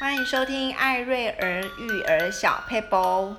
欢迎收听艾瑞儿育儿小佩波，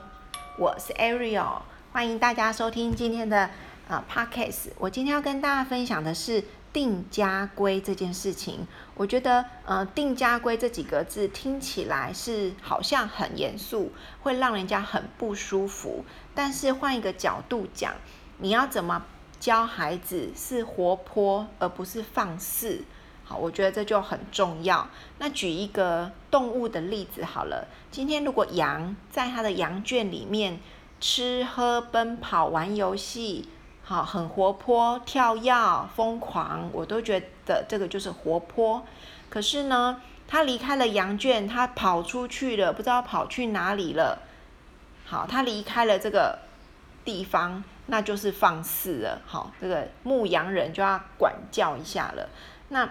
我是 Ariel，欢迎大家收听今天的呃 Podcast。我今天要跟大家分享的是定家规这件事情。我觉得呃定家规这几个字听起来是好像很严肃，会让人家很不舒服。但是换一个角度讲，你要怎么教孩子是活泼而不是放肆？好我觉得这就很重要。那举一个动物的例子好了。今天如果羊在它的羊圈里面吃喝奔跑玩游戏，好，很活泼跳跃疯狂，我都觉得这个就是活泼。可是呢，它离开了羊圈，它跑出去了，不知道跑去哪里了。好，它离开了这个地方，那就是放肆了。好，这个牧羊人就要管教一下了。那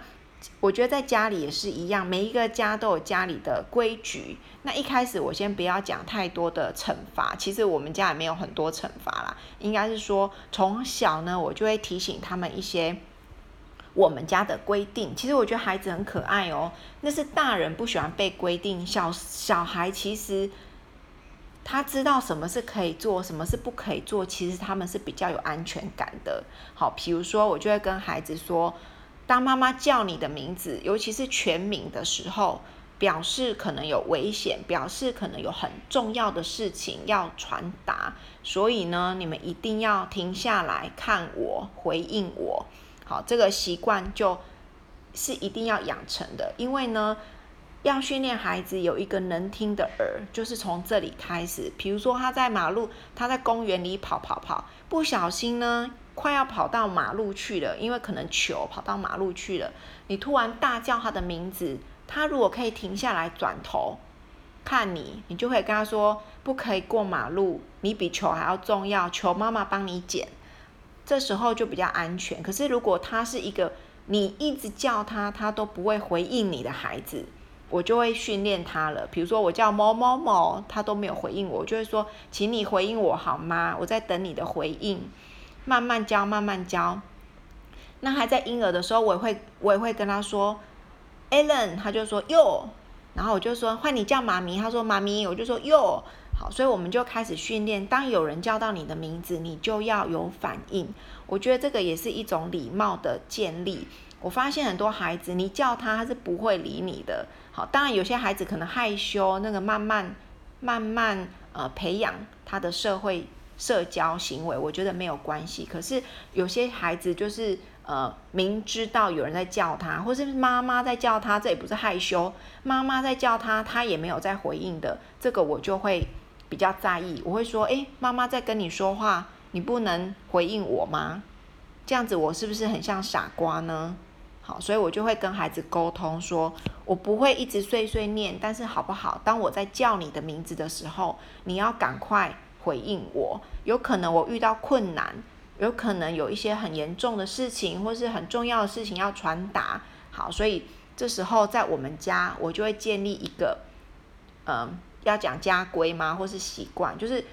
我觉得在家里也是一样，每一个家都有家里的规矩。那一开始我先不要讲太多的惩罚，其实我们家也没有很多惩罚啦。应该是说从小呢，我就会提醒他们一些我们家的规定。其实我觉得孩子很可爱哦，那是大人不喜欢被规定，小小孩其实他知道什么是可以做，什么是不可以做，其实他们是比较有安全感的。好，比如说我就会跟孩子说。当妈妈叫你的名字，尤其是全名的时候，表示可能有危险，表示可能有很重要的事情要传达，所以呢，你们一定要停下来看我，回应我。好，这个习惯就是一定要养成的，因为呢，要训练孩子有一个能听的耳，就是从这里开始。比如说他在马路，他在公园里跑跑跑，不小心呢。快要跑到马路去了，因为可能球跑到马路去了。你突然大叫他的名字，他如果可以停下来转头看你，你就会跟他说：“不可以过马路，你比球还要重要，求妈妈帮你捡。”这时候就比较安全。可是如果他是一个你一直叫他，他都不会回应你的孩子，我就会训练他了。比如说我叫某某某，他都没有回应我，我就会说：“请你回应我好吗？我在等你的回应。”慢慢教，慢慢教。那还在婴儿的时候，我也会，我也会跟他说，Allen，他就说哟，然后我就说换你叫妈咪，他说妈咪，我就说哟，好，所以我们就开始训练，当有人叫到你的名字，你就要有反应。我觉得这个也是一种礼貌的建立。我发现很多孩子，你叫他，他是不会理你的。好，当然有些孩子可能害羞，那个慢慢慢慢呃培养他的社会。社交行为，我觉得没有关系。可是有些孩子就是呃，明知道有人在叫他，或是妈妈在叫他，这也不是害羞。妈妈在叫他，他也没有在回应的，这个我就会比较在意。我会说，诶，妈妈在跟你说话，你不能回应我吗？这样子我是不是很像傻瓜呢？好，所以我就会跟孩子沟通说，我不会一直碎碎念，但是好不好？当我在叫你的名字的时候，你要赶快。回应我，有可能我遇到困难，有可能有一些很严重的事情，或是很重要的事情要传达。好，所以这时候在我们家，我就会建立一个，嗯，要讲家规吗？或是习惯，就是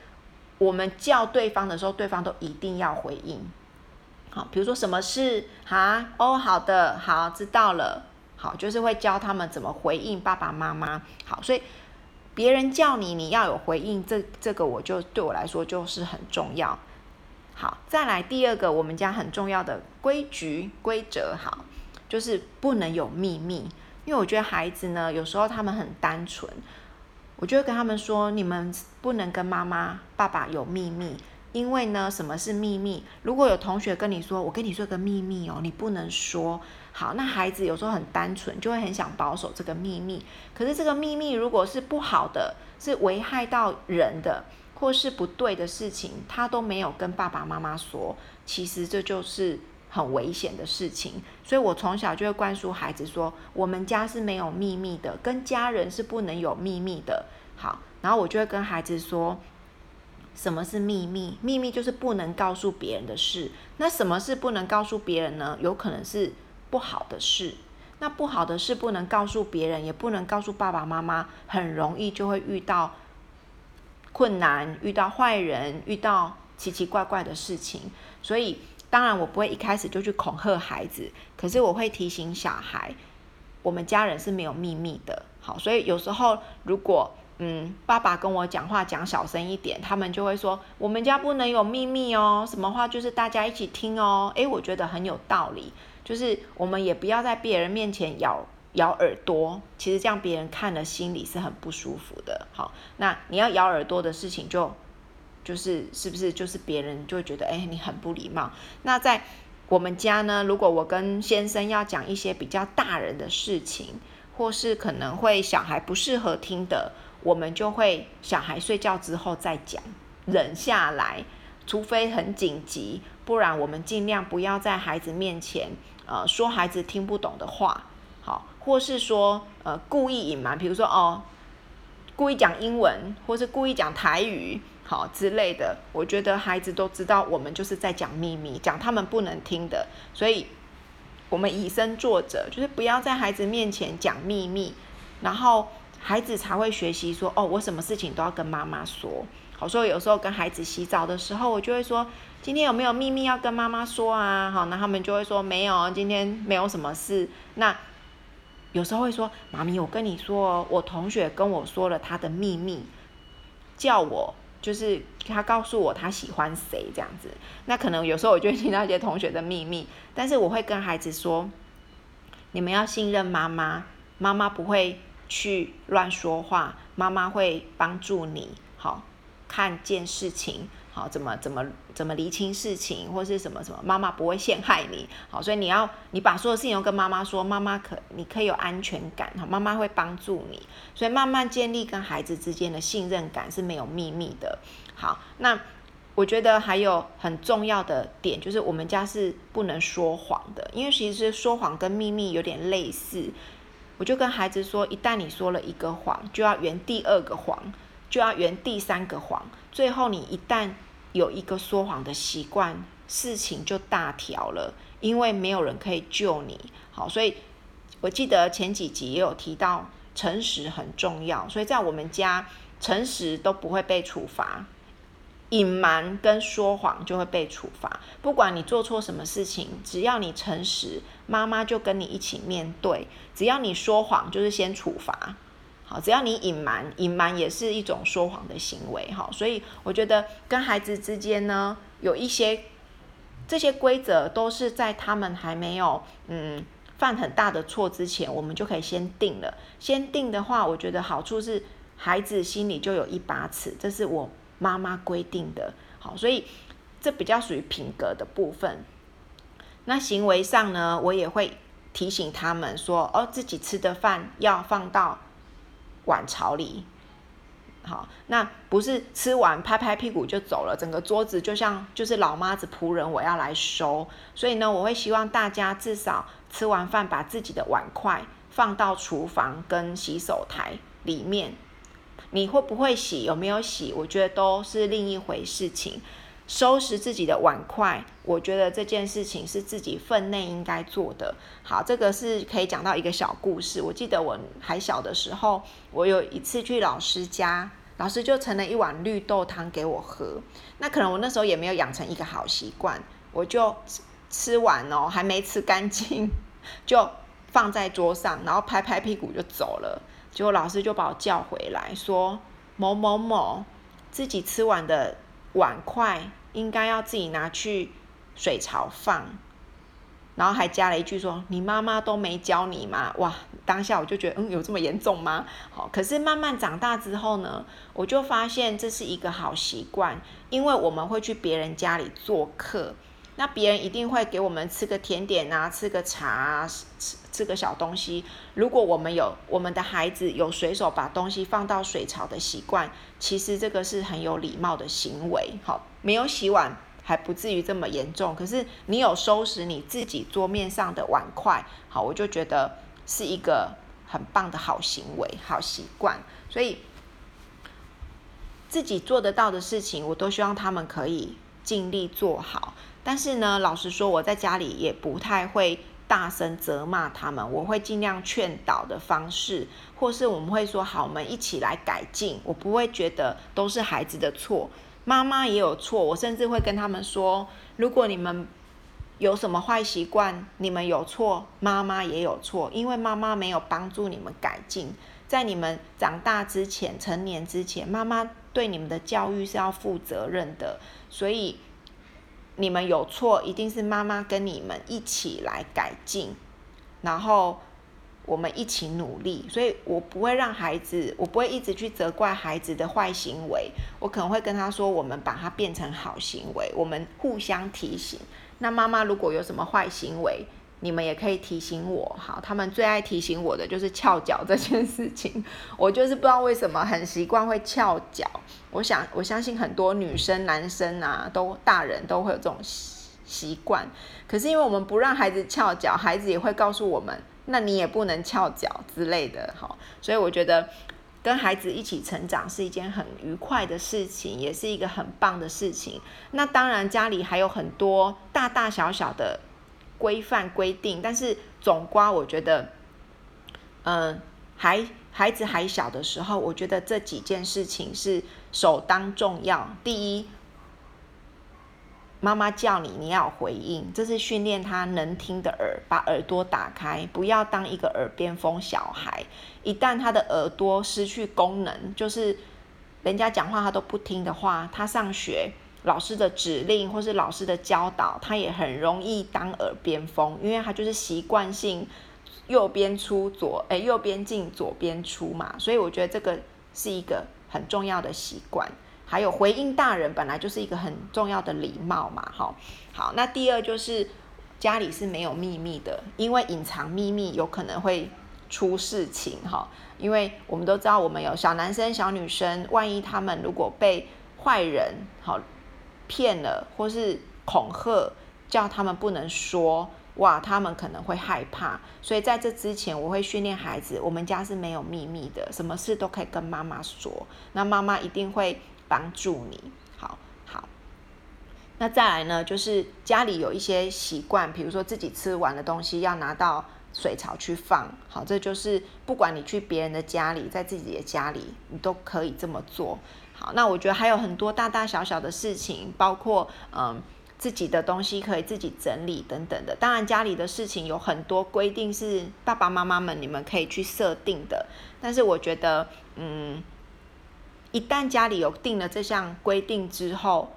我们叫对方的时候，对方都一定要回应。好，比如说什么事？哈，哦，好的，好，知道了。好，就是会教他们怎么回应爸爸妈妈。好，所以。别人叫你，你要有回应，这这个我就对我来说就是很重要。好，再来第二个，我们家很重要的规矩规则，好，就是不能有秘密。因为我觉得孩子呢，有时候他们很单纯，我就会跟他们说，你们不能跟妈妈、爸爸有秘密。因为呢，什么是秘密？如果有同学跟你说，我跟你说个秘密哦，你不能说。好，那孩子有时候很单纯，就会很想保守这个秘密。可是这个秘密如果是不好的，是危害到人的，或是不对的事情，他都没有跟爸爸妈妈说，其实这就是很危险的事情。所以我从小就会灌输孩子说，我们家是没有秘密的，跟家人是不能有秘密的。好，然后我就会跟孩子说。什么是秘密？秘密就是不能告诉别人的事。那什么是不能告诉别人呢？有可能是不好的事。那不好的事不能告诉别人，也不能告诉爸爸妈妈，很容易就会遇到困难，遇到坏人，遇到奇奇怪怪的事情。所以，当然我不会一开始就去恐吓孩子，可是我会提醒小孩，我们家人是没有秘密的。好，所以有时候如果嗯，爸爸跟我讲话讲小声一点，他们就会说我们家不能有秘密哦，什么话就是大家一起听哦。诶，我觉得很有道理，就是我们也不要在别人面前咬咬耳朵，其实这样别人看了心里是很不舒服的。好，那你要咬耳朵的事情就就是是不是就是别人就觉得诶，你很不礼貌。那在我们家呢，如果我跟先生要讲一些比较大人的事情，或是可能会小孩不适合听的。我们就会小孩睡觉之后再讲，忍下来，除非很紧急，不然我们尽量不要在孩子面前，呃，说孩子听不懂的话，好，或是说，呃，故意隐瞒，比如说哦，故意讲英文，或是故意讲台语，好之类的，我觉得孩子都知道我们就是在讲秘密，讲他们不能听的，所以我们以身作则，就是不要在孩子面前讲秘密，然后。孩子才会学习说哦，我什么事情都要跟妈妈说。好，所以有时候跟孩子洗澡的时候，我就会说，今天有没有秘密要跟妈妈说啊？好，那他们就会说没有，今天没有什么事。那有时候会说，妈咪，我跟你说，我同学跟我说了他的秘密，叫我就是他告诉我他喜欢谁这样子。那可能有时候我就会听到一些同学的秘密，但是我会跟孩子说，你们要信任妈妈，妈妈不会。去乱说话，妈妈会帮助你，好，看见事情，好，怎么怎么怎么厘清事情，或是什么什么，妈妈不会陷害你，好，所以你要你把所有事情都跟妈妈说，妈妈可你可以有安全感，好，妈妈会帮助你，所以慢慢建立跟孩子之间的信任感是没有秘密的，好，那我觉得还有很重要的点就是我们家是不能说谎的，因为其实说谎跟秘密有点类似。我就跟孩子说，一旦你说了一个谎，就要圆第二个谎，就要圆第三个谎。最后你一旦有一个说谎的习惯，事情就大条了，因为没有人可以救你。好，所以我记得前几集也有提到，诚实很重要，所以在我们家，诚实都不会被处罚。隐瞒跟说谎就会被处罚，不管你做错什么事情，只要你诚实，妈妈就跟你一起面对；只要你说谎，就是先处罚。好，只要你隐瞒，隐瞒也是一种说谎的行为。哈，所以我觉得跟孩子之间呢，有一些这些规则都是在他们还没有嗯犯很大的错之前，我们就可以先定了。先定的话，我觉得好处是孩子心里就有一把尺，这是我。妈妈规定的，好，所以这比较属于品格的部分。那行为上呢，我也会提醒他们说，哦，自己吃的饭要放到碗槽里。好，那不是吃完拍拍屁股就走了，整个桌子就像就是老妈子仆人，我要来收。所以呢，我会希望大家至少吃完饭把自己的碗筷放到厨房跟洗手台里面。你会不会洗？有没有洗？我觉得都是另一回事情。收拾自己的碗筷，我觉得这件事情是自己分内应该做的。好，这个是可以讲到一个小故事。我记得我还小的时候，我有一次去老师家，老师就盛了一碗绿豆汤给我喝。那可能我那时候也没有养成一个好习惯，我就吃完哦，还没吃干净，就放在桌上，然后拍拍屁股就走了。结果老师就把我叫回来，说某某某自己吃完的碗筷应该要自己拿去水槽放，然后还加了一句说：“你妈妈都没教你吗？”哇，当下我就觉得，嗯，有这么严重吗？好，可是慢慢长大之后呢，我就发现这是一个好习惯，因为我们会去别人家里做客。那别人一定会给我们吃个甜点啊，吃个茶啊，吃吃个小东西。如果我们有我们的孩子有随手把东西放到水槽的习惯，其实这个是很有礼貌的行为。好，没有洗碗还不至于这么严重。可是你有收拾你自己桌面上的碗筷，好，我就觉得是一个很棒的好行为、好习惯。所以自己做得到的事情，我都希望他们可以尽力做好。但是呢，老实说，我在家里也不太会大声责骂他们，我会尽量劝导的方式，或是我们会说好，我们一起来改进。我不会觉得都是孩子的错，妈妈也有错。我甚至会跟他们说，如果你们有什么坏习惯，你们有错，妈妈也有错，因为妈妈没有帮助你们改进。在你们长大之前、成年之前，妈妈对你们的教育是要负责任的，所以你们有错，一定是妈妈跟你们一起来改进，然后我们一起努力。所以我不会让孩子，我不会一直去责怪孩子的坏行为，我可能会跟他说，我们把它变成好行为，我们互相提醒。那妈妈如果有什么坏行为，你们也可以提醒我，好，他们最爱提醒我的就是翘脚这件事情。我就是不知道为什么很习惯会翘脚。我想我相信很多女生、男生啊，都大人都会有这种习惯。可是因为我们不让孩子翘脚，孩子也会告诉我们，那你也不能翘脚之类的，好。所以我觉得跟孩子一起成长是一件很愉快的事情，也是一个很棒的事情。那当然家里还有很多大大小小的。规范规定，但是总括我觉得，嗯、孩孩子还小的时候，我觉得这几件事情是首当重要。第一，妈妈叫你，你要回应，这是训练他能听的耳，把耳朵打开，不要当一个耳边风小孩。一旦他的耳朵失去功能，就是人家讲话他都不听的话，他上学。老师的指令或是老师的教导，他也很容易当耳边风，因为他就是习惯性右边出左，哎，右边进左边出嘛，所以我觉得这个是一个很重要的习惯。还有回应大人本来就是一个很重要的礼貌嘛，好，好，那第二就是家里是没有秘密的，因为隐藏秘密有可能会出事情哈，因为我们都知道我们有小男生小女生，万一他们如果被坏人好。骗了，或是恐吓，叫他们不能说，哇，他们可能会害怕。所以在这之前，我会训练孩子，我们家是没有秘密的，什么事都可以跟妈妈说，那妈妈一定会帮助你。好，好。那再来呢，就是家里有一些习惯，比如说自己吃完的东西要拿到水槽去放。好，这就是不管你去别人的家里，在自己的家里，你都可以这么做。好，那我觉得还有很多大大小小的事情，包括嗯自己的东西可以自己整理等等的。当然家里的事情有很多规定是爸爸妈妈们你们可以去设定的，但是我觉得嗯，一旦家里有定了这项规定之后，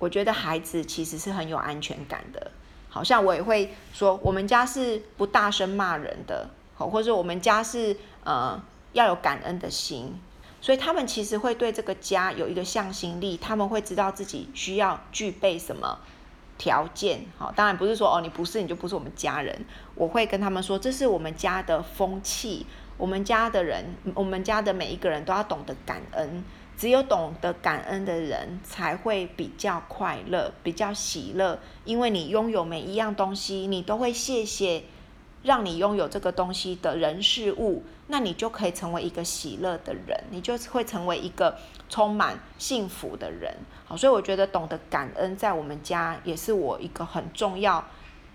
我觉得孩子其实是很有安全感的。好像我也会说，我们家是不大声骂人的，好，或者我们家是呃要有感恩的心。所以他们其实会对这个家有一个向心力，他们会知道自己需要具备什么条件。好，当然不是说哦，你不是你就不是我们家人。我会跟他们说，这是我们家的风气，我们家的人，我们家的每一个人都要懂得感恩。只有懂得感恩的人才会比较快乐，比较喜乐，因为你拥有每一样东西，你都会谢谢。让你拥有这个东西的人事物，那你就可以成为一个喜乐的人，你就会成为一个充满幸福的人。好，所以我觉得懂得感恩，在我们家也是我一个很重要、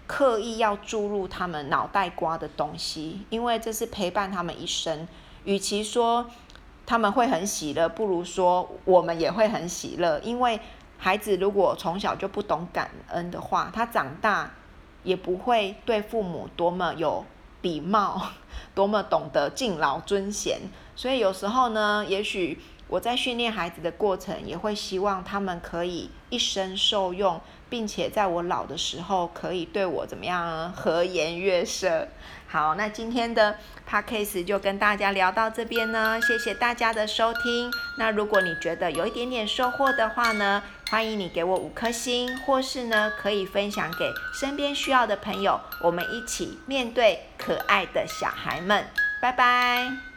刻意要注入他们脑袋瓜的东西，因为这是陪伴他们一生。与其说他们会很喜乐，不如说我们也会很喜乐。因为孩子如果从小就不懂感恩的话，他长大。也不会对父母多么有礼貌，多么懂得敬老尊贤。所以有时候呢，也许我在训练孩子的过程，也会希望他们可以一生受用，并且在我老的时候，可以对我怎么样和颜悦色。好，那今天的 podcast 就跟大家聊到这边呢，谢谢大家的收听。那如果你觉得有一点点收获的话呢，欢迎你给我五颗星，或是呢可以分享给身边需要的朋友，我们一起面对可爱的小孩们。拜拜。